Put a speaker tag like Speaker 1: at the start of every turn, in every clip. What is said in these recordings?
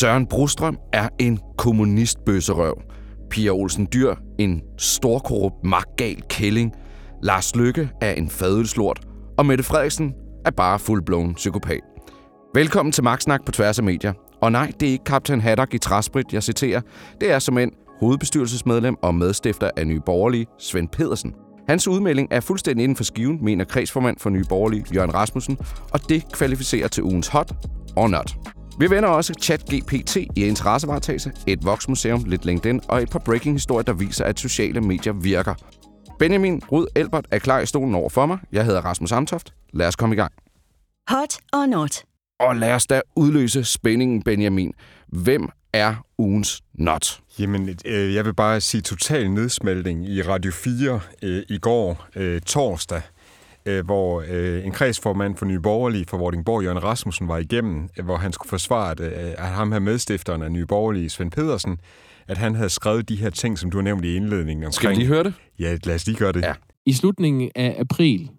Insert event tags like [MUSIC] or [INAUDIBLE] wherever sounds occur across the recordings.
Speaker 1: Søren Brostrøm er en kommunistbøsserøv. Pia Olsen Dyr en storkorrupt magtgal kælling. Lars Lykke er en fadelslort. Og Mette Frederiksen er bare fuldblåen psykopat. Velkommen til Magtsnak på tværs af medier. Og nej, det er ikke Kaptajn Haddock i Træsprit, jeg citerer. Det er som en hovedbestyrelsesmedlem og medstifter af Nye Borgerlige, Svend Pedersen. Hans udmelding er fuldstændig inden for skiven, mener kredsformand for Nye Borgerlige, Jørgen Rasmussen, og det kvalificerer til ugens hot or not. Vi vender også ChatGPT i interessevaretagelse, et voksmuseum, lidt LinkedIn og et par breaking-historier, der viser, at sociale medier virker. Benjamin Rud Elbert er klar i stolen over for mig. Jeg hedder Rasmus Amtoft. Lad os komme i gang.
Speaker 2: Hot or not?
Speaker 1: Og lad os da udløse spændingen, Benjamin. Hvem er ugens not?
Speaker 3: Jamen, øh, jeg vil bare sige total nedsmeltning i Radio 4 øh, i går, øh, torsdag, øh, hvor øh, en kredsformand for Nye Borgerlige for Vordingborg, Jørgen Rasmussen, var igennem, øh, hvor han skulle forsvare, at, øh, at ham her medstifteren af Nye Borgerlige, Svend Pedersen, at han havde skrevet de her ting, som du har nævnt i indledningen. Omkring.
Speaker 1: Skal vi lige høre det?
Speaker 3: Ja, lad os lige gøre det. Ja.
Speaker 4: I slutningen af april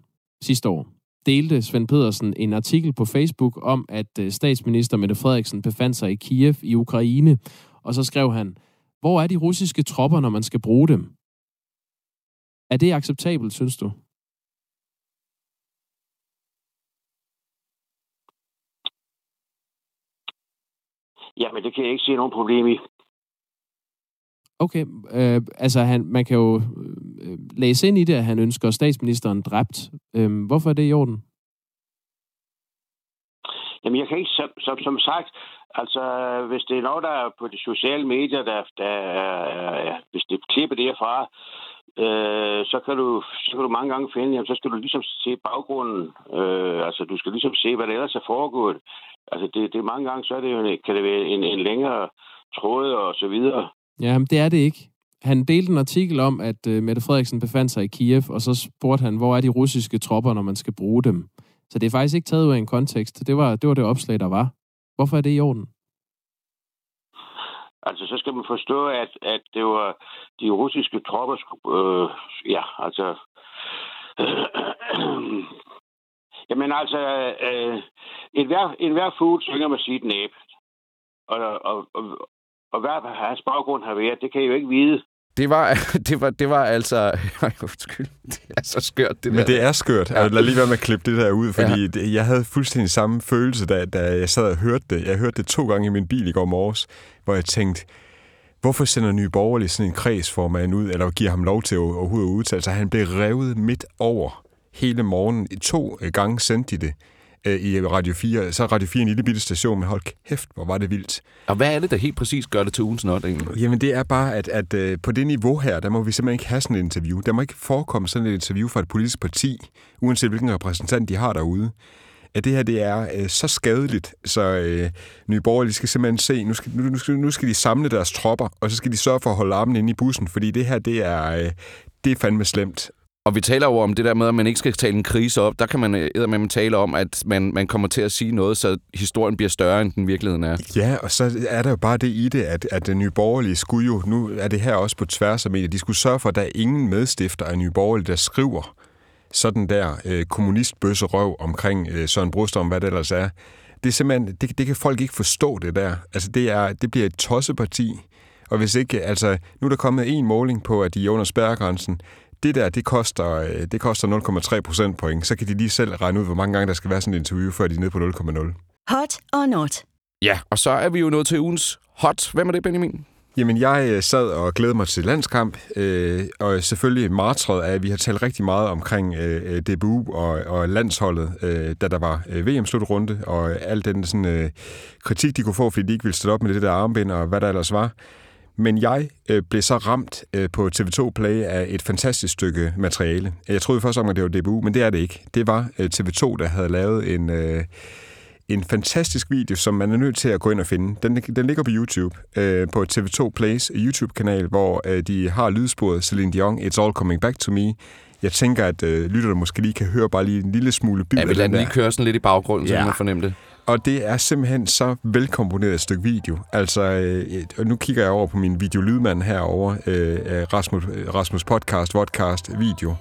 Speaker 4: sidste år, delte Svend Pedersen en artikel på Facebook om, at statsminister Mette Frederiksen befandt sig i Kiev i Ukraine, og så skrev han, hvor er de russiske tropper, når man skal bruge dem? Er det acceptabelt, synes du?
Speaker 5: Jamen, det kan jeg ikke se nogen problem i.
Speaker 4: Okay, øh, altså han, man kan jo øh, læse ind i det, at han ønsker statsministeren dræbt. Øh, hvorfor er det i orden?
Speaker 5: Jamen, jeg kan ikke, som, som, som sagt, altså, hvis det er noget, der er på de sociale medier, der, der øh, hvis det klipper derfra, øh, så, kan du, så kan du mange gange finde, jamen, så skal du ligesom se baggrunden. Øh, altså, du skal ligesom se, hvad der ellers er foregået. Altså, det, det mange gange, så er det jo, kan det være en, en længere tråd og så videre.
Speaker 4: Ja, men det er det ikke. Han delte en artikel om, at øh, Mette Frederiksen befandt sig i Kiev, og så spurgte han, hvor er de russiske tropper, når man skal bruge dem? Så det er faktisk ikke taget ud af en kontekst. Det var det, var det opslag, der var. Hvorfor er det i orden?
Speaker 5: Altså, så skal man forstå, at, at det var de russiske tropper, øh, ja, altså... Øh, [CLEARS THROAT] jamen altså, øh, en, hver, en hver fugl synger med sit næb. Og, og, og, og hvad hans baggrund har været, det kan jeg jo ikke vide.
Speaker 1: Det var, [LAUGHS] det var, det var altså... [LAUGHS] Undskyld, det er så skørt, det der.
Speaker 3: Men det er skørt. Ja. Lad lige være med at klippe det der ud, fordi ja. det, jeg havde fuldstændig samme følelse, da, da jeg sad og hørte det. Jeg hørte det to gange i min bil i går morges, hvor jeg tænkte, hvorfor sender Nye Borgerlige sådan en kredsformand ud, eller giver ham lov til at overhovedet udtale sig? Han blev revet midt over hele morgen. To gange sendte de det øh, i Radio 4. Så er Radio 4 en lille bitte station, men hold kæft, hvor var det vildt.
Speaker 1: Og hvad er det, der helt præcis gør det til ugens not egentlig?
Speaker 3: Jamen det er bare, at, at øh, på det niveau her, der må vi simpelthen ikke have sådan et interview. Der må ikke forekomme sådan et interview fra et politisk parti, uanset hvilken repræsentant de har derude at det her det er øh, så skadeligt, så øh, Nye Borgerlige skal simpelthen se, nu skal, nu, skal, nu skal de samle deres tropper, og så skal de sørge for at holde armen inde i bussen, fordi det her, det er, øh, det er fandme slemt.
Speaker 1: Og vi taler jo om det der med, at man ikke skal tale en krise op. Der kan man med tale om, at man, man kommer til at sige noget, så historien bliver større, end den virkeligheden er.
Speaker 3: Ja, og så er der jo bare det i det, at, at den nye borgerlige skulle jo, nu er det her også på tværs af medier, de skulle sørge for, at der er ingen medstifter af nye borgerlige, der skriver sådan der øh, kommunistbøsserøv omkring øh, Søren Brostrøm, hvad det ellers er. Det er simpelthen, det, det kan folk ikke forstå det der. Altså det, er, det bliver et tosseparti, og hvis ikke, altså, nu er der kommet en måling på, at de er under spærregrænsen det der, det koster, øh, det koster 0,3 procentpoint. Så kan de lige selv regne ud, hvor mange gange der skal være sådan et interview, før de er nede på 0,0.
Speaker 2: Hot or not?
Speaker 1: Ja, og så er vi jo nået til ugens hot. Hvem er det, Benjamin?
Speaker 3: Jamen, jeg øh, sad og glædede mig til landskamp, øh, og selvfølgelig martret af, at vi har talt rigtig meget omkring øh, øh DBU og, og landsholdet, øh, da der var øh, VM-slutrunde, og al den sådan, øh, kritik, de kunne få, fordi de ikke ville stille op med det der armbind og hvad der ellers var. Men jeg øh, blev så ramt øh, på TV2 Play af et fantastisk stykke materiale. Jeg troede først om, at det var DBU, men det er det ikke. Det var øh, TV2, der havde lavet en, øh, en fantastisk video, som man er nødt til at gå ind og finde. Den, den ligger på YouTube, øh, på TV2 Plays YouTube-kanal, hvor øh, de har lydsporet Celine Dion, It's All Coming Back to Me. Jeg tænker, at øh, lytterne måske lige kan høre bare lige en lille smule bid
Speaker 1: Ja, vi lader den lige køre sådan lidt i baggrunden, ja. så man fornemme det.
Speaker 3: Og det er simpelthen så velkomponeret et stykke video. Altså, øh, og nu kigger jeg over på min videolydmand herovre, øh, Rasmus, Rasmus Podcast, Vodcast, video,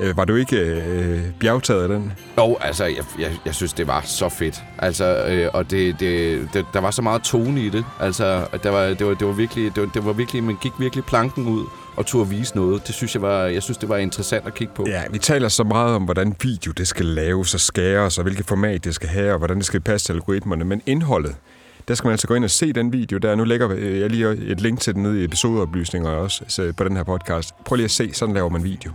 Speaker 3: Øh, var du ikke øh, bjergtaget af den?
Speaker 1: Jo, altså, jeg, jeg, jeg synes, det var så fedt. Altså, øh, og det, det, det, der var så meget tone i det. Altså, der var, det, var, det, var virkelig, det, var, det var virkelig, man gik virkelig planken ud og turde vise noget. Det synes jeg var, jeg synes, det var interessant at kigge på.
Speaker 3: Ja, vi taler så meget om, hvordan video det skal laves og skæres, og hvilket format det skal have, og hvordan det skal passe til algoritmerne. Men indholdet, der skal man altså gå ind og se den video der. Nu lægger jeg lige et link til den nede i episodeoplysninger også så på den her podcast. Prøv lige at se, sådan laver man video.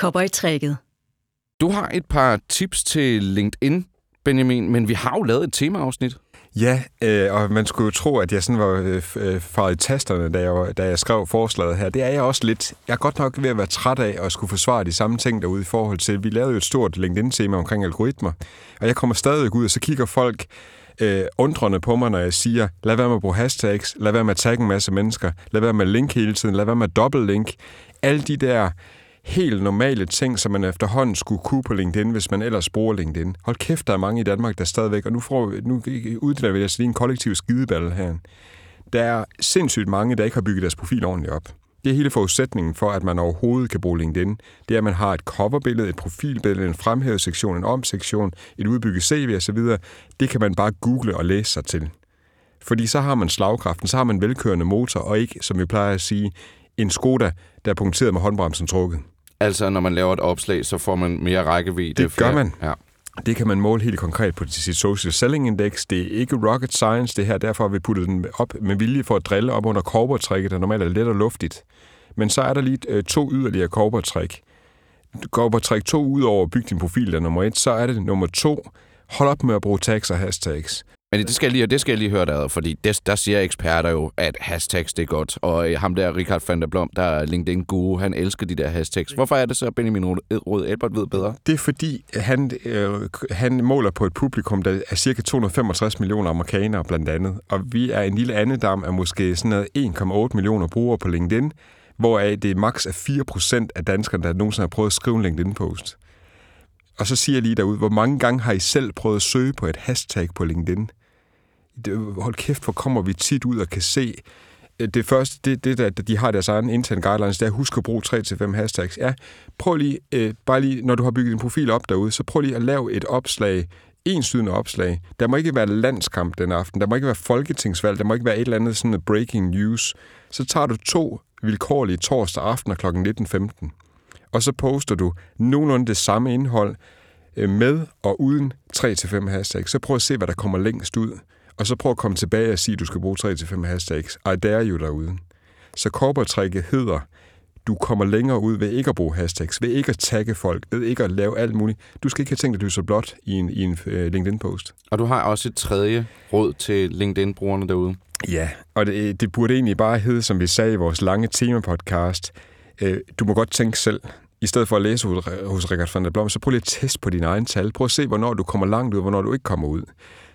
Speaker 2: Cowboy-trækket.
Speaker 1: Du har et par tips til LinkedIn, Benjamin, men vi har jo lavet et temaafsnit.
Speaker 3: Ja, øh, og man skulle jo tro, at jeg sådan var øh, øh, faret i tasterne, da jeg, da jeg skrev forslaget her. Det er jeg også lidt. Jeg er godt nok ved at være træt af at skulle forsvare de samme ting derude i forhold til, vi lavede jo et stort LinkedIn-tema omkring algoritmer, og jeg kommer stadig ud, og så kigger folk øh, undrende på mig, når jeg siger, lad være med at bruge hashtags, lad være med at tagge en masse mennesker, lad være med at link hele tiden, lad være med at dobbeltlink. Alle de der helt normale ting, som man efterhånden skulle kunne på LinkedIn, hvis man ellers bruger LinkedIn. Hold kæft, der er mange i Danmark, der stadigvæk, og nu, får, nu uddeler vi altså lige en kollektiv skideballe her. Der er sindssygt mange, der ikke har bygget deres profil ordentligt op. Det er hele forudsætningen for, at man overhovedet kan bruge LinkedIn. Det er, at man har et coverbillede, et profilbillede, en fremhævesektion, en omsektion, et udbygget CV osv. Det kan man bare google og læse sig til. Fordi så har man slagkraften, så har man velkørende motor, og ikke, som vi plejer at sige, en Skoda, der er punkteret med håndbremsen trukket.
Speaker 1: Altså, når man laver et opslag, så får man mere rækkevidde.
Speaker 3: Det gør man.
Speaker 1: Ja.
Speaker 3: Det kan man måle helt konkret på sit social selling index. Det er ikke rocket science, det her. Derfor har vi puttet den op med vilje for at drille op under korportrækket, der normalt er let og luftigt. Men så er der lige øh, to yderligere korportræk. Korportræk to ud over at bygge din profil, der er nummer et. Så er det nummer to. Hold op med at bruge tags og hashtags.
Speaker 1: Men det skal jeg lige, det skal jeg lige høre der, fordi det, der siger eksperter jo, at hashtags det er godt. Og øh, ham der, Richard van der Blom, der er LinkedIn guru, han elsker de der hashtags. Hvorfor er det så, at Benjamin Rød Elbert ved bedre?
Speaker 3: Det er fordi, han, øh, han måler på et publikum, der er cirka 265 millioner amerikanere blandt andet. Og vi er en lille andedam af måske sådan noget 1,8 millioner brugere på LinkedIn, hvoraf det er maks af 4% af danskerne, der nogensinde har prøvet at skrive en LinkedIn-post. Og så siger jeg lige derude, hvor mange gange har I selv prøvet at søge på et hashtag på LinkedIn? Hold kæft, hvor kommer vi tit ud og kan se, øh, det første, det, det der, de har deres egen interne guidelines, det er, husk at bruge 3-5 hashtags. Ja, prøv lige, øh, bare lige, når du har bygget din profil op derude, så prøv lige at lave et opslag, enstydende opslag. Der må ikke være landskamp den aften, der må ikke være folketingsvalg, der må ikke være et eller andet sådan noget breaking news. Så tager du to vilkårlige torsdag aften kl. 19.15, og så poster du nogenlunde det samme indhold øh, med og uden 3-5 hashtags. Så prøv at se, hvad der kommer længst ud. Og så prøv at komme tilbage og sige, at du skal bruge 3-5 hashtags. I dare you derude. Så korportrækket hedder, du kommer længere ud ved ikke at bruge hashtags, ved ikke at tagge folk, ved ikke at lave alt muligt. Du skal ikke have tænkt at lyse blot i en, i en øh, LinkedIn-post.
Speaker 1: Og du har også et tredje råd til LinkedIn-brugerne derude.
Speaker 3: Ja, og det, det burde egentlig bare hedde, som vi sagde i vores lange temapodcast, øh, du må godt tænke selv. I stedet for at læse hos, Richard van der Blom, så prøv lige at teste på dine egne tal. Prøv at se, hvornår du kommer langt ud, og hvornår du ikke kommer ud.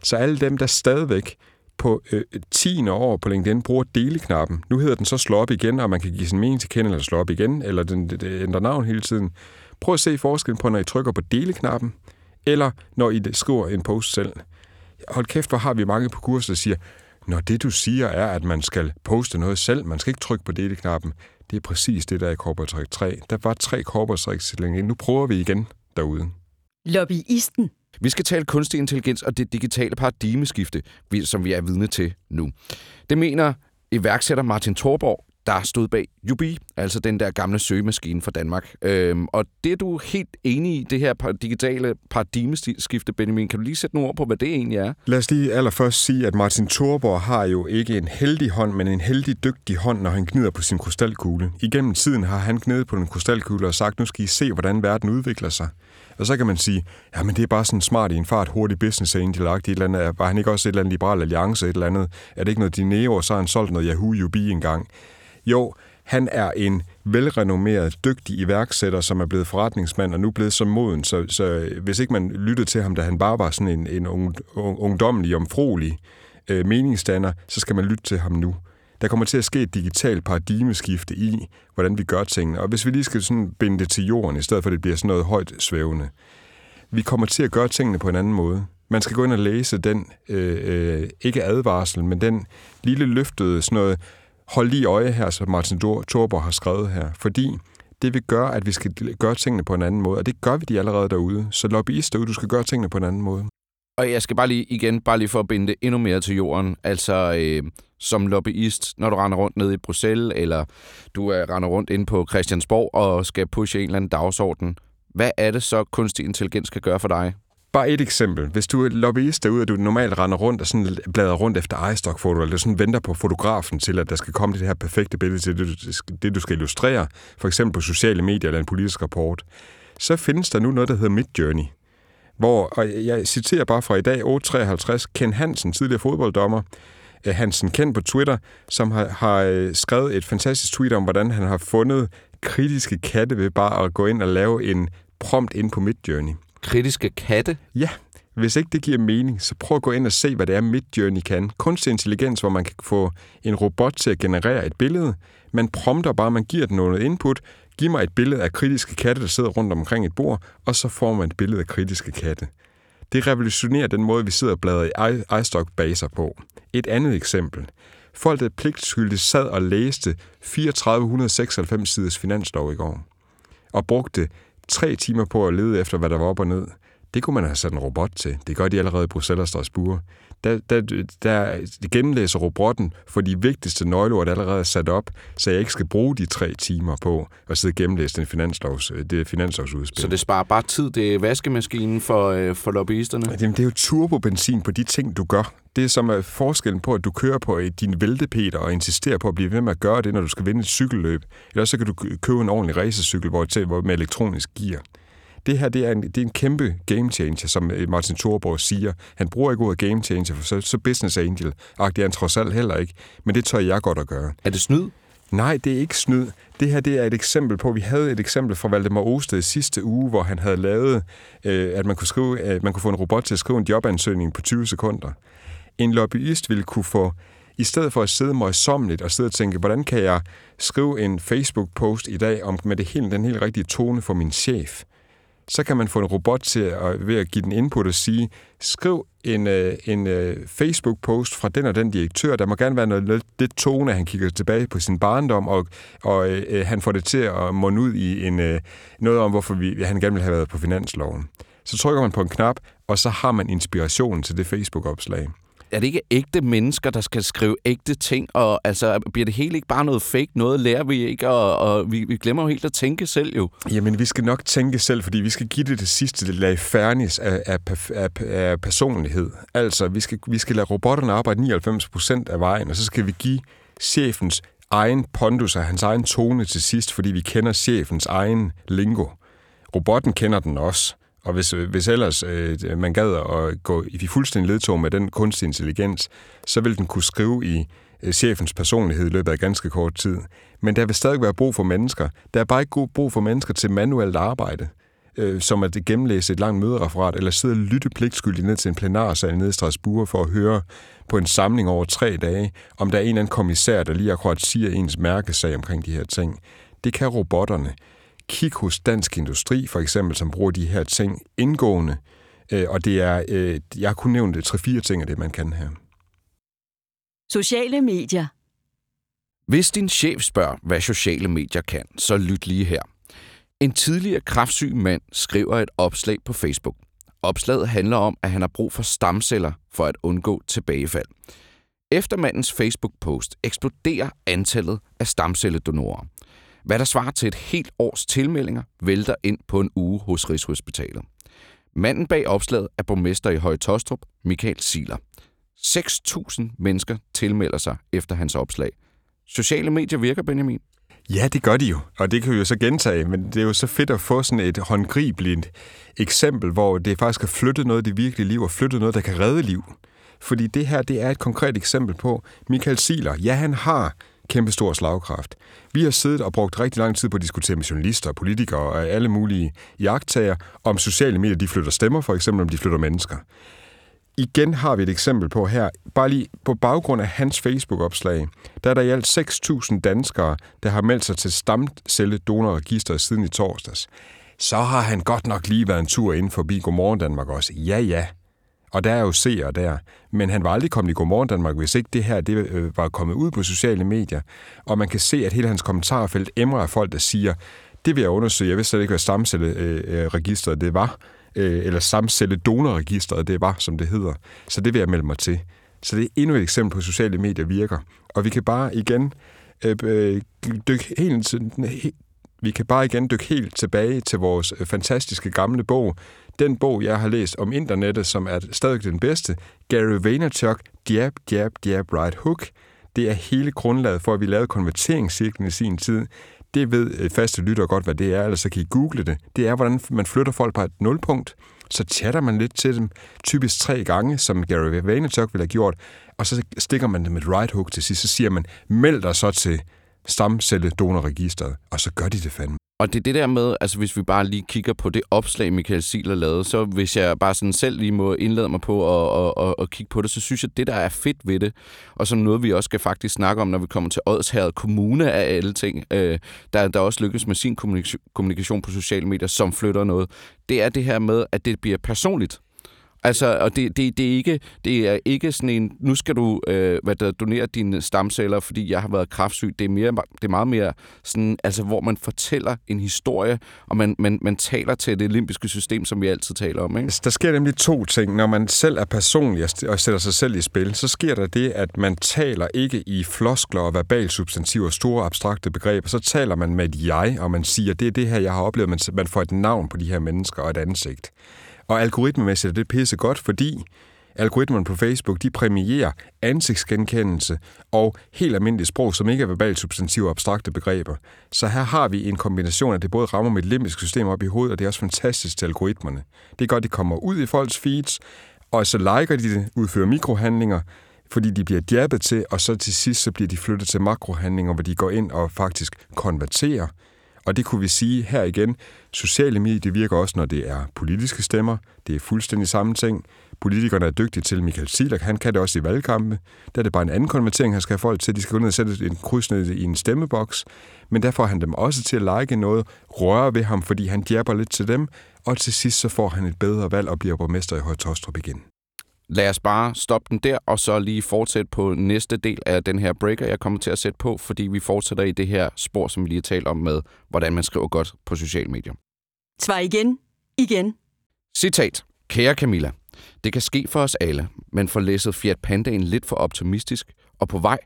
Speaker 3: Så alle dem, der stadigvæk på øh, 10. år på LinkedIn bruger deleknappen. Nu hedder den så slå op igen, og man kan give sin mening til kende, eller slå op igen, eller den, den, den ændrer navn hele tiden. Prøv at se forskellen på, når I trykker på deleknappen, eller når I skriver en post selv. Hold kæft, hvor har vi mange på kurset, der siger, når det du siger er, at man skal poste noget selv, man skal ikke trykke på deleknappen, det er præcis det, der er i korportræk 3. Der var tre korportræk til LinkedIn. Nu prøver vi igen derude.
Speaker 2: Lobbyisten.
Speaker 1: Vi skal tale kunstig intelligens og det digitale paradigmeskifte, som vi er vidne til nu. Det mener iværksætter Martin Thorborg, der stod bag Jubi, altså den der gamle søgemaskine fra Danmark. Øhm, og det er du helt enig i, det her digitale paradigmeskifte, Benjamin. Kan du lige sætte nogle ord på, hvad det egentlig er?
Speaker 3: Lad os lige allerførst sige, at Martin Thorborg har jo ikke en heldig hånd, men en heldig dygtig hånd, når han gnider på sin krystalkugle. Igennem tiden har han gnidet på den krystalkugle og sagt, nu skal I se, hvordan verden udvikler sig. Og så kan man sige, ja, men det er bare sådan smart i en fart, hurtig business angel et eller andet. Var han ikke også et eller andet liberal alliance, et eller andet? Er det ikke noget Dineo, og så har han solgt noget Yahoo UB engang? Jo, han er en velrenommeret, dygtig iværksætter, som er blevet forretningsmand og nu blevet så moden. Så, så hvis ikke man lyttede til ham, da han bare var sådan en, en ung, ung, ungdommelig, omfrolig øh, meningsdanner, så skal man lytte til ham nu. Der kommer til at ske et digitalt paradigmeskifte i, hvordan vi gør tingene. Og hvis vi lige skal sådan binde det til jorden, i stedet for at det bliver sådan noget højt svævende. Vi kommer til at gøre tingene på en anden måde. Man skal gå ind og læse den, øh, øh, ikke advarsel, men den lille løftede sådan noget, hold lige øje her, som Martin Thorborg har skrevet her, fordi det vil gøre, at vi skal gøre tingene på en anden måde, og det gør vi de allerede derude. Så lobbyist derude, du skal gøre tingene på en anden måde.
Speaker 1: Og jeg skal bare lige igen, bare lige for at binde det endnu mere til jorden. Altså, øh, som lobbyist, når du render rundt nede i Bruxelles, eller du øh, render rundt ind på Christiansborg og skal pushe en eller anden dagsorden. Hvad er det så, kunstig intelligens kan gøre for dig?
Speaker 3: Bare et eksempel. Hvis du er lobbyist derude, og du normalt render rundt og sådan bladrer rundt efter iStock-foto, eller sådan venter på fotografen til, at der skal komme det her perfekte billede til det, det, du skal illustrere, for eksempel på sociale medier eller en politisk rapport, så findes der nu noget, der hedder Midjourney hvor, og jeg citerer bare fra i dag, 853, Ken Hansen, tidligere fodbolddommer, øh, Hansen kendt på Twitter, som har, har øh, skrevet et fantastisk tweet om, hvordan han har fundet kritiske katte ved bare at gå ind og lave en prompt ind på Midjourney.
Speaker 1: Kritiske katte?
Speaker 3: Ja, hvis ikke det giver mening, så prøv at gå ind og se, hvad det er Midjourney kan. Kunstig intelligens, hvor man kan få en robot til at generere et billede. Man prompter bare, man giver den noget input, Giv mig et billede af kritiske katte, der sidder rundt omkring et bord, og så får man et billede af kritiske katte. Det revolutionerer den måde, vi sidder og bladrer i iStock-baser på. Et andet eksempel. Folk, der pligtskyldigt sad og læste 3496 siders finanslov i går, og brugte tre timer på at lede efter, hvad der var op og ned. Det kunne man have sat en robot til. Det gør de allerede i Bruxelles og Strasbourg der, der, der gennemlæser robotten for de vigtigste nøgleord, der allerede er sat op, så jeg ikke skal bruge de tre timer på at sidde og gennemlæse den finanslovs, det finanslovsudspil.
Speaker 1: Så det sparer bare tid, det er vaskemaskinen for, øh, for lobbyisterne?
Speaker 3: Jamen, det er jo turbobenzin på de ting, du gør. Det er som er forskellen på, at du kører på din væltepeter og insisterer på at blive ved med at gøre det, når du skal vinde et cykelløb. Eller så kan du købe en ordentlig racercykel hvor, hvor med elektronisk gear det her det er, en, det er en kæmpe game changer, som øh, Martin Thorborg siger. Han bruger ikke ordet game changer, for så, så business angel. Og det er han trods alt heller ikke. Men det tør jeg godt at gøre.
Speaker 1: Er det snyd?
Speaker 3: Nej, det er ikke snyd. Det her det er et eksempel på, vi havde et eksempel fra Valdemar Osted sidste uge, hvor han havde lavet, øh, at man kunne, skrive, at man kunne få en robot til at skrive en jobansøgning på 20 sekunder. En lobbyist ville kunne få, i stedet for at sidde møjsommeligt og sidde og tænke, hvordan kan jeg skrive en Facebook-post i dag om med det hele, den helt rigtige tone for min chef, så kan man få en robot til at, ved at give den input og sige, skriv en, øh, en øh, Facebook-post fra den og den direktør. Der må gerne være noget lidt tone, at han kigger tilbage på sin barndom, og, og øh, han får det til at munde ud i en, øh, noget om, hvorfor vi, han gerne vil have været på finansloven. Så trykker man på en knap, og så har man inspiration til det Facebook-opslag
Speaker 1: er det ikke ægte mennesker, der skal skrive ægte ting? Og altså, bliver det hele ikke bare noget fake? Noget lærer vi ikke, og, og vi, vi glemmer jo helt at tænke selv jo.
Speaker 3: Jamen, vi skal nok tænke selv, fordi vi skal give det det sidste det lag fairness af, af, af, af personlighed. Altså, vi skal, vi skal lade robotterne arbejde 99% af vejen, og så skal vi give chefens egen pondus og hans egen tone til sidst, fordi vi kender chefens egen lingo. Robotten kender den også. Og hvis, hvis ellers øh, man gad at gå i fuldstændig ledtog med den kunstig intelligens, så vil den kunne skrive i øh, chefens personlighed i løbet af ganske kort tid. Men der vil stadig være brug for mennesker. Der er bare ikke brug for mennesker til manuelt arbejde, øh, som at gennemlæse et langt mødereferat, eller sidde og lytte pligtskyldigt ned til en plenarsal nede i Strasbourg for at høre på en samling over tre dage, om der er en eller anden kommissær, der lige akkurat siger ens mærkesag omkring de her ting. Det kan robotterne. Kig hos Dansk Industri, for eksempel, som bruger de her ting indgående. Øh, og det er, øh, jeg har kun nævnt tre-fire ting af det, man kan her.
Speaker 2: Sociale medier.
Speaker 1: Hvis din chef spørger, hvad sociale medier kan, så lyt lige her. En tidligere kraftsyg mand skriver et opslag på Facebook. Opslaget handler om, at han har brug for stamceller for at undgå tilbagefald. Efter mandens Facebook-post eksploderer antallet af stamcelledonorer. Hvad der svarer til et helt års tilmeldinger, vælter ind på en uge hos Rigshospitalet. Manden bag opslaget er borgmester i Høje Tostrup, Michael Siler. 6.000 mennesker tilmelder sig efter hans opslag. Sociale medier virker, Benjamin.
Speaker 3: Ja, det gør de jo, og det kan vi jo så gentage, men det er jo så fedt at få sådan et håndgribeligt eksempel, hvor det faktisk har flyttet noget i det virkelige liv, og flyttet noget, der kan redde liv. Fordi det her, det er et konkret eksempel på Michael Siler. Ja, han har kæmpe stor slagkraft. Vi har siddet og brugt rigtig lang tid på at diskutere med journalister og politikere og alle mulige jagttager, om sociale medier de flytter stemmer, for eksempel om de flytter mennesker. Igen har vi et eksempel på her, bare lige på baggrund af hans Facebook-opslag, der er der i alt 6.000 danskere, der har meldt sig til stamcelledonorregisteret siden i torsdags. Så har han godt nok lige været en tur ind forbi Godmorgen Danmark også. Ja, ja. Og der er jo seere der. Men han var aldrig kommet i Godmorgen Danmark, hvis ikke det her det øh, var kommet ud på sociale medier. Og man kan se, at hele hans kommentarfelt emmer af folk, der siger, det vil jeg undersøge. Jeg vidste slet ikke, hvad stamcelleregistret øh, øh, det var. Eller stamcelledonorregistret det var, som det hedder. Så det vil jeg melde mig til. Så det er endnu et eksempel på, at sociale medier virker. Og vi kan bare igen øh, øh, dykke helt, vi kan bare igen dykke helt tilbage til vores fantastiske gamle bog. Den bog, jeg har læst om internettet, som er stadig den bedste. Gary Vaynerchuk, Jab, Jab, Jab, Right Hook. Det er hele grundlaget for, at vi lavede konverteringscirklen i sin tid. Det ved øh, faste lytter godt, hvad det er, eller så kan I google det. Det er, hvordan man flytter folk på et nulpunkt. Så chatter man lidt til dem, typisk tre gange, som Gary Vaynerchuk ville have gjort, og så stikker man dem med et right hook til sidst, så siger man, meld dig så til stamcelledonorregisteret, og så gør de det fandme.
Speaker 1: Og det er det der med, altså hvis vi bare lige kigger på det opslag, Michael Siler lavede, så hvis jeg bare sådan selv lige må indlade mig på at, at, at, at kigge på det, så synes jeg, at det der er fedt ved det, og som noget, vi også skal faktisk snakke om, når vi kommer til Odsherred Kommune af alle ting, øh, der, der også lykkes med sin kommunikation på sociale medier, som flytter noget, det er det her med, at det bliver personligt. Altså, og det, det, det, er ikke, det er ikke sådan en, nu skal du øh, hvad der, donere dine stamceller, fordi jeg har været kraftsyg. Det er, mere, det er meget mere sådan, altså, hvor man fortæller en historie, og man, man, man taler til det limbiske system, som vi altid taler om. Ikke?
Speaker 3: Altså, der sker nemlig to ting. Når man selv er personlig og sætter sig selv i spil, så sker der det, at man taler ikke i floskler og verbalsubstantiver, store abstrakte begreber. Så taler man med et jeg, og man siger, det er det her, jeg har oplevet. Man, man får et navn på de her mennesker og et ansigt. Og algoritmemæssigt er det pisse godt, fordi algoritmerne på Facebook, de præmierer ansigtsgenkendelse og helt almindeligt sprog, som ikke er verbalt substantive og abstrakte begreber. Så her har vi en kombination af, det både rammer mit limbiske system op i hovedet, og det er også fantastisk til algoritmerne. Det er godt, de kommer ud i folks feeds, og så liker de det, udfører mikrohandlinger, fordi de bliver jabbet til, og så til sidst så bliver de flyttet til makrohandlinger, hvor de går ind og faktisk konverterer og det kunne vi sige her igen. Sociale medier virker også, når det er politiske stemmer. Det er fuldstændig samme ting. Politikerne er dygtige til. Michael Silak, han kan det også i valgkampe. Der er det bare en anden konvertering, han skal have folk til. De skal gå ned og sætte en kryds ned i en stemmeboks. Men der får han dem også til at like noget, røre ved ham, fordi han jabber lidt til dem. Og til sidst så får han et bedre valg og bliver borgmester i Højtostrup igen
Speaker 1: lad os bare stoppe den der, og så lige fortsætte på næste del af den her breaker, jeg kommer til at sætte på, fordi vi fortsætter i det her spor, som vi lige har talt om med, hvordan man skriver godt på sociale medier.
Speaker 2: Svar igen, igen.
Speaker 1: Citat. Kære Camilla, det kan ske for os alle, men for læsset Fiat Pandaen lidt for optimistisk, og på vej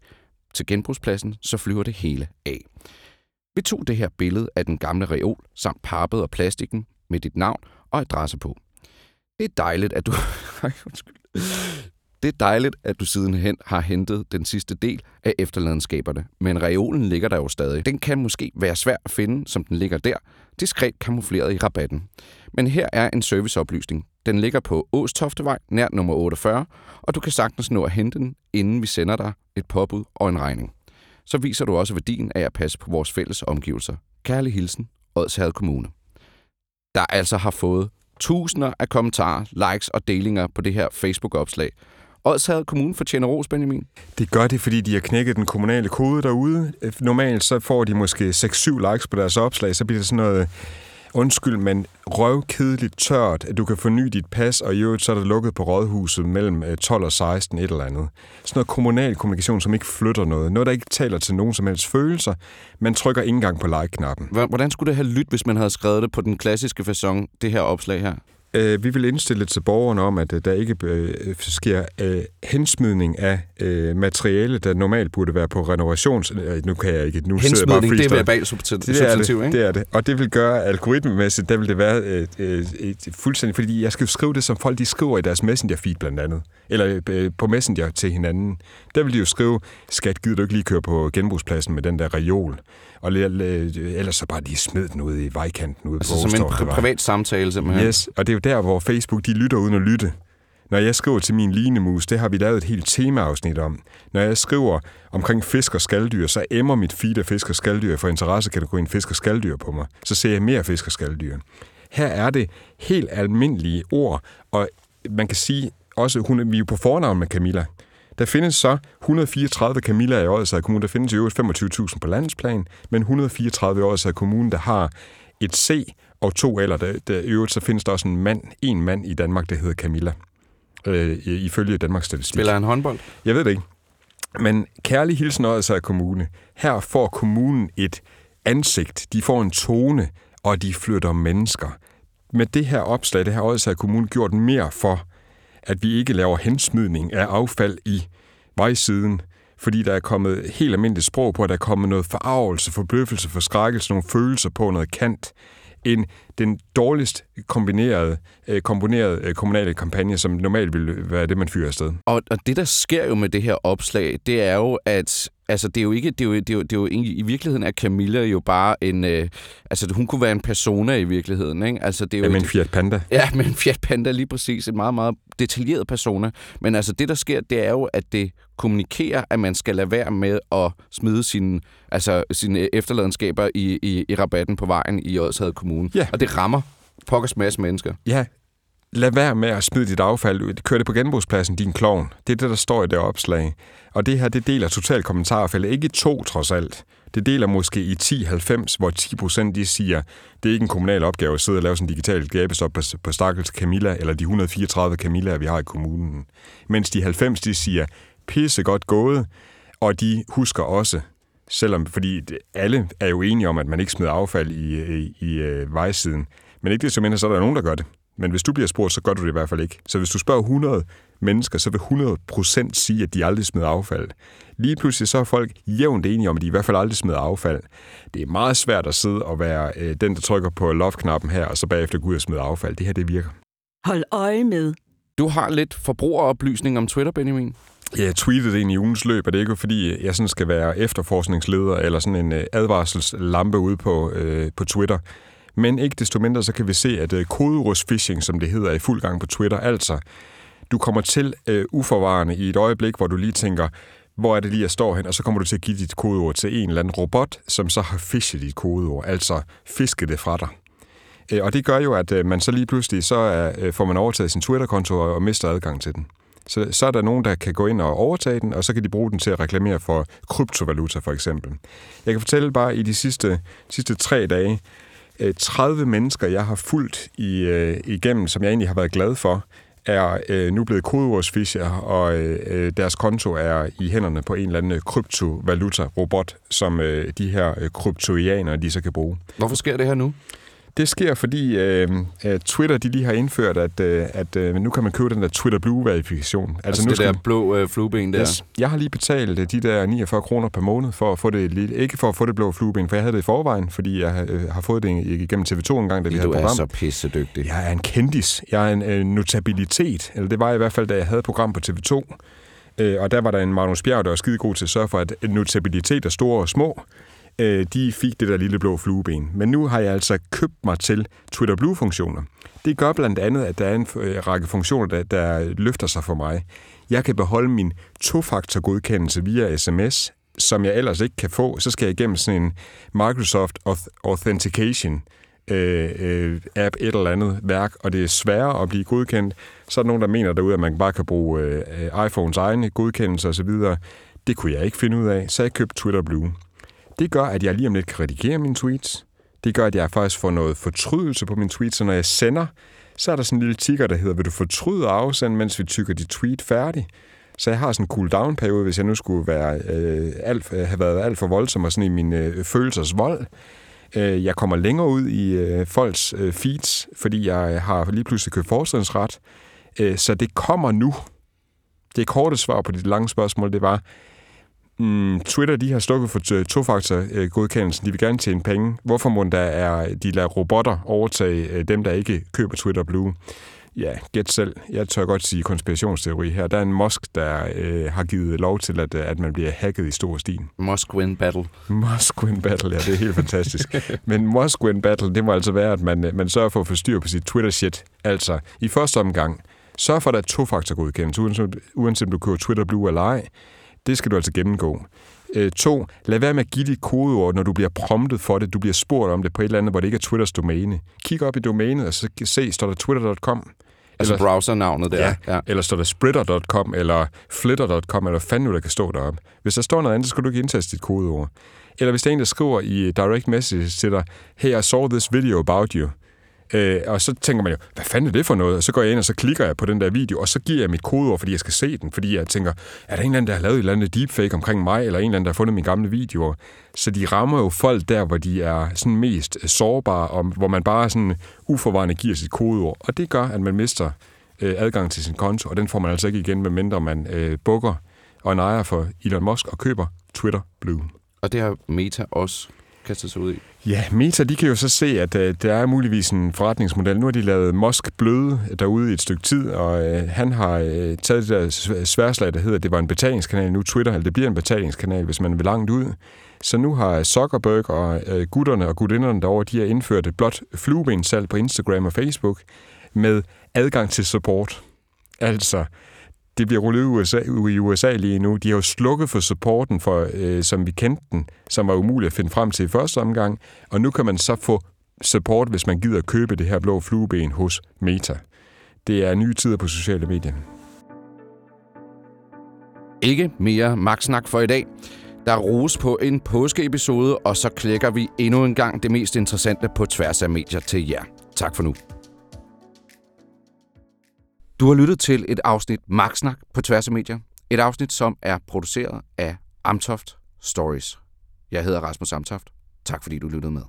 Speaker 1: til genbrugspladsen, så flyver det hele af. Vi tog det her billede af den gamle reol, samt pappet og plastikken med dit navn og adresse på. Det er dejligt, at du... undskyld. Det er dejligt, at du sidenhen har hentet den sidste del af efterladenskaberne, men reolen ligger der jo stadig. Den kan måske være svær at finde, som den ligger der, diskret kamufleret i rabatten. Men her er en serviceoplysning. Den ligger på Åstoftevej, nær nummer 48, og du kan sagtens nå at hente den, inden vi sender dig et påbud og en regning. Så viser du også værdien af at passe på vores fælles omgivelser. Kærlig hilsen, Odsherred Kommune. Der altså har fået tusinder af kommentarer, likes og delinger på det her Facebook-opslag. Odshavet Kommune fortjener ros, Benjamin.
Speaker 3: Det gør det, fordi de har knækket den kommunale kode derude. Normalt så får de måske 6-7 likes på deres opslag, så bliver det sådan noget undskyld, men røvkedeligt tørt, at du kan forny dit pas, og i øvrigt så er det lukket på rådhuset mellem øh, 12 og 16, et eller andet. Sådan noget kommunal kommunikation, som ikke flytter noget. Noget, der ikke taler til nogen som helst følelser. Man trykker ikke engang på like-knappen.
Speaker 1: Hvordan skulle det have lyttet, hvis man havde skrevet det på den klassiske façon, det her opslag her?
Speaker 3: Øh, vi vil indstille til borgerne om, at øh, der ikke øh, sker øh, hensmidning af øh, materiale, der normalt burde være på renovations... Øh, nu kan jeg ikke... Nu
Speaker 1: hensmidning, jeg bare det er verbal substantiv,
Speaker 3: det er det, ikke? Det er det. Og det vil gøre algoritmemæssigt, der vil det være øh, øh, fuldstændig... Fordi jeg skal skrive det, som folk de skriver i deres messenger-feed blandt andet. Eller øh, på messenger til hinanden. Der vil de jo skrive, skat, gider du ikke lige køre på genbrugspladsen med den der reol? Og ellers så bare lige smid den ud i vejkanten ude
Speaker 1: altså
Speaker 3: på
Speaker 1: som en pri- privat samtale simpelthen?
Speaker 3: Yes, og det er jo der, hvor Facebook de lytter uden at lytte. Når jeg skriver til min linemus, det har vi lavet et helt temaafsnit om. Når jeg skriver omkring fisk og skalddyr, så emmer mit feed af fisk og skalddyr for interessekategorien fisk og skalddyr på mig. Så ser jeg mere fisk og skalddyr. Her er det helt almindelige ord, og man kan sige også, hun, vi er jo på fornavn med Camilla. Der findes så 134 Camilla i Odsherred Kommune. Der findes i øvrigt 25.000 på landsplan, men 134 i Odsherred Kommune, der har et C og to eller der, der i øvrigt så findes der også en mand, en mand i Danmark, der hedder Camilla. øh, ifølge Danmarks Statistik.
Speaker 1: Spiller han håndbold?
Speaker 3: Jeg ved det ikke. Men kærlig hilsen Odsherred Kommune. Her får kommunen et ansigt, de får en tone, og de flytter mennesker. Med det her opslag, det har Odsherred Kommune gjort mere for, at vi ikke laver hensmidning af affald i vejsiden, fordi der er kommet helt almindeligt sprog på, at der er kommet noget forarvelse, forbløffelse, forskrækkelse, nogle følelser på noget kant, end den dårligst kombinerede, øh, komponerede øh, kommunale kampagne, som normalt ville være det, man fyrer afsted.
Speaker 1: Og, og det, der sker jo med det her opslag, det er jo, at altså, det er jo ikke, det er jo, det er jo, det er jo i, i virkeligheden er Camilla jo bare en, øh, altså hun kunne være en persona i virkeligheden, ikke? Altså, det er jo
Speaker 3: Ja, med en Fiat Panda.
Speaker 1: Ja, [LAUGHS] med en Fiat Panda lige præcis. En meget, meget detaljeret persona. Men altså det, der sker, det er jo, at det kommunikerer, at man skal lade være med at smide sine, altså, sine efterladenskaber i, i, i rabatten på vejen i Odsherred Kommune.
Speaker 3: Ja.
Speaker 1: Og det rammer pokkers masse mennesker.
Speaker 3: Ja, lad være med at smide dit affald ud. Kør det på genbrugspladsen, din klovn. Det er det, der står i det opslag. Og det her, det deler totalt kommentarfælde. Ikke i to, trods alt. Det deler måske i 10-90, hvor 10 procent de siger, det er ikke en kommunal opgave at sidde og lave sådan en digital gabestop på, på stakkels Camilla, eller de 134 Camilla, vi har i kommunen. Mens de 90, de siger, pisse godt gået, og de husker også, selvom, fordi alle er jo enige om, at man ikke smider affald i, i, i øh, vejsiden. Men ikke det som mindre, så er der nogen, der gør det. Men hvis du bliver spurgt, så gør du det i hvert fald ikke. Så hvis du spørger 100 mennesker, så vil 100 procent sige, at de aldrig smider affald. Lige pludselig så er folk jævnt enige om, at de i hvert fald aldrig smider affald. Det er meget svært at sidde og være øh, den, der trykker på love-knappen her, og så bagefter gå ud og smide affald. Det her, det virker.
Speaker 2: Hold øje med.
Speaker 1: Du har lidt forbrugeroplysning om Twitter, Benjamin.
Speaker 3: Jeg tweetede ind i ugens løb, og det er ikke fordi, jeg sådan skal være efterforskningsleder eller sådan en øh, advarselslampe ude på, øh, på Twitter. Men ikke desto mindre, så kan vi se, at øh, phishing, som det hedder, er i fuld gang på Twitter. Altså, du kommer til øh, uforvarende i et øjeblik, hvor du lige tænker, hvor er det lige, jeg står hen, og så kommer du til at give dit kodeord til en eller anden robot, som så har fisket dit kodeord, altså fisket det fra dig. Øh, Og det gør jo, at øh, man så lige pludselig, så er, øh, får man overtaget sin Twitter-konto og og mister adgang til den. Så, så er der nogen, der kan gå ind og overtage den, og så kan de bruge den til at reklamere for kryptovaluta for eksempel. Jeg kan fortælle bare, i de sidste, sidste tre dage, øh, 30 mennesker, jeg har fulgt i, øh, igennem, som jeg egentlig har været glad for, er øh, nu blevet kodeordsfischer, og øh, øh, deres konto er i hænderne på en eller anden kryptovaluta-robot, som øh, de her øh, kryptoianere, de så kan bruge.
Speaker 1: Hvorfor sker det her nu?
Speaker 3: Det sker, fordi øh, øh, Twitter de lige har indført, at, øh, at øh, nu kan man købe den der Twitter Blue-verifikation.
Speaker 1: Altså, altså
Speaker 3: nu
Speaker 1: det
Speaker 3: skal
Speaker 1: der blå øh, flueben der.
Speaker 3: Yes. Jeg har lige betalt øh, de der 49 kroner per måned for at få det lidt, ikke for at få det blå flueben, for jeg havde det i forvejen, fordi jeg øh, har fået det igennem TV2 en gang, da vi havde
Speaker 1: Du
Speaker 3: et
Speaker 1: er
Speaker 3: program.
Speaker 1: så pissedygtig.
Speaker 3: Jeg er en kendis. Jeg er en øh, notabilitet. Eller det var jeg i hvert fald, da jeg havde program på TV2. Øh, og der var der en Magnus Bjerg, der var skide god til at sørge for, at notabilitet er store og små, øh, de fik det der lille blå flueben. Men nu har jeg altså købt mig til Twitter Blue-funktioner. Det gør blandt andet, at der er en øh, række funktioner, der, der løfter sig for mig. Jeg kan beholde min tofaktor godkendelse via sms, som jeg ellers ikke kan få. Så skal jeg igennem sådan en Microsoft Authentication øh, øh, app, et eller andet værk, og det er sværere at blive godkendt. Så er der nogen, der mener derude, at man bare kan bruge øh, iPhones egne godkendelser osv. Det kunne jeg ikke finde ud af, så jeg købte Twitter Blue. Det gør, at jeg lige om lidt kan redigere mine tweets. Det gør, at jeg faktisk får noget fortrydelse på mine tweets, så når jeg sender, så er der sådan en lille tikker, der hedder, vil du fortryde og afsende, mens vi tykker dit tweet færdig? Så jeg har sådan en cool-down-periode, hvis jeg nu skulle være, øh, alt, øh, have været alt for voldsom og sådan i min øh, følelsers vold. Øh, jeg kommer længere ud i øh, folks øh, feeds, fordi jeg har lige pludselig købt fortrinsret. Øh, så det kommer nu. Det korte svar på dit lange spørgsmål, det var, mm, Twitter de har stukket for øh, tofaktor-godkendelsen. De vil gerne tjene penge. Hvorfor må der er, de lader robotter overtage øh, dem, der ikke køber Twitter Blue? Ja, gæt selv. Jeg tør godt sige konspirationsteori her. Der er en Musk, der øh, har givet lov til, at, at man bliver hacket i stor stil.
Speaker 1: Must win battle.
Speaker 3: Must win battle, ja, det er helt fantastisk. [LAUGHS] Men must win battle, det må altså være, at man, man sørger for at få styr på sit Twitter-shit. Altså, i første omgang, sørg for, at der er to-faktor-godkendelse, uanset, uanset om du køber Twitter Blue eller ej. Det skal du altså gennemgå. Øh, to, lad være med at give dit kodeord, når du bliver promptet for det. Du bliver spurgt om det på et eller andet, hvor det ikke er Twitters domæne. Kig op i domænet, og så se, står der twitter.com.
Speaker 1: Altså
Speaker 3: Eller-
Speaker 1: browsernavnet der.
Speaker 3: Ja, ja. Eller står der spritter.com, eller flitter.com, eller fanden nu, der kan stå deroppe. Hvis der står noget andet, så skal du ikke indtaste dit kodeord. Eller hvis der er en, der skriver i direct message til dig, hey, I saw this video about you. Øh, og så tænker man jo, hvad fanden er det for noget? Og så går jeg ind, og så klikker jeg på den der video, og så giver jeg mit kodeord, fordi jeg skal se den. Fordi jeg tænker, er der en eller anden, der har lavet et eller andet deepfake omkring mig, eller en eller anden, der har fundet mine gamle videoer? Så de rammer jo folk der, hvor de er sådan mest øh, sårbare, og hvor man bare sådan uforvarende giver sit kodeord. Og det gør, at man mister øh, adgang til sin konto, og den får man altså ikke igen, medmindre man øh, bukker og en ejer for Elon Musk og køber Twitter Blue.
Speaker 1: Og det har Meta også kastet sig ud i.
Speaker 3: Ja, Meta, de kan jo så se, at øh, der er muligvis en forretningsmodel. Nu har de lavet Musk bløde øh, derude i et stykke tid, og øh, han har øh, taget det der sværslag, der hedder, at det var en betalingskanal. Nu Twitter, eller det bliver en betalingskanal, hvis man vil langt ud. Så nu har Zuckerberg og øh, gutterne og gutinderne derovre, de har indført et blot fluebensalg på Instagram og Facebook med adgang til support. Altså, det bliver rullet i USA, i USA lige nu. De har jo slukket for supporten, for, øh, som vi kendte den, som var umulig at finde frem til i første omgang. Og nu kan man så få support, hvis man gider købe det her blå flueben hos Meta. Det er nye tider på sociale medier.
Speaker 1: Ikke mere magtsnak for i dag. Der rose på en påskeepisode, og så klikker vi endnu en gang det mest interessante på tværs af medier til jer. Tak for nu. Du har lyttet til et afsnit Magtsnak på tværs af medier. Et afsnit, som er produceret af Amtoft Stories. Jeg hedder Rasmus Amtoft. Tak fordi du lyttede med.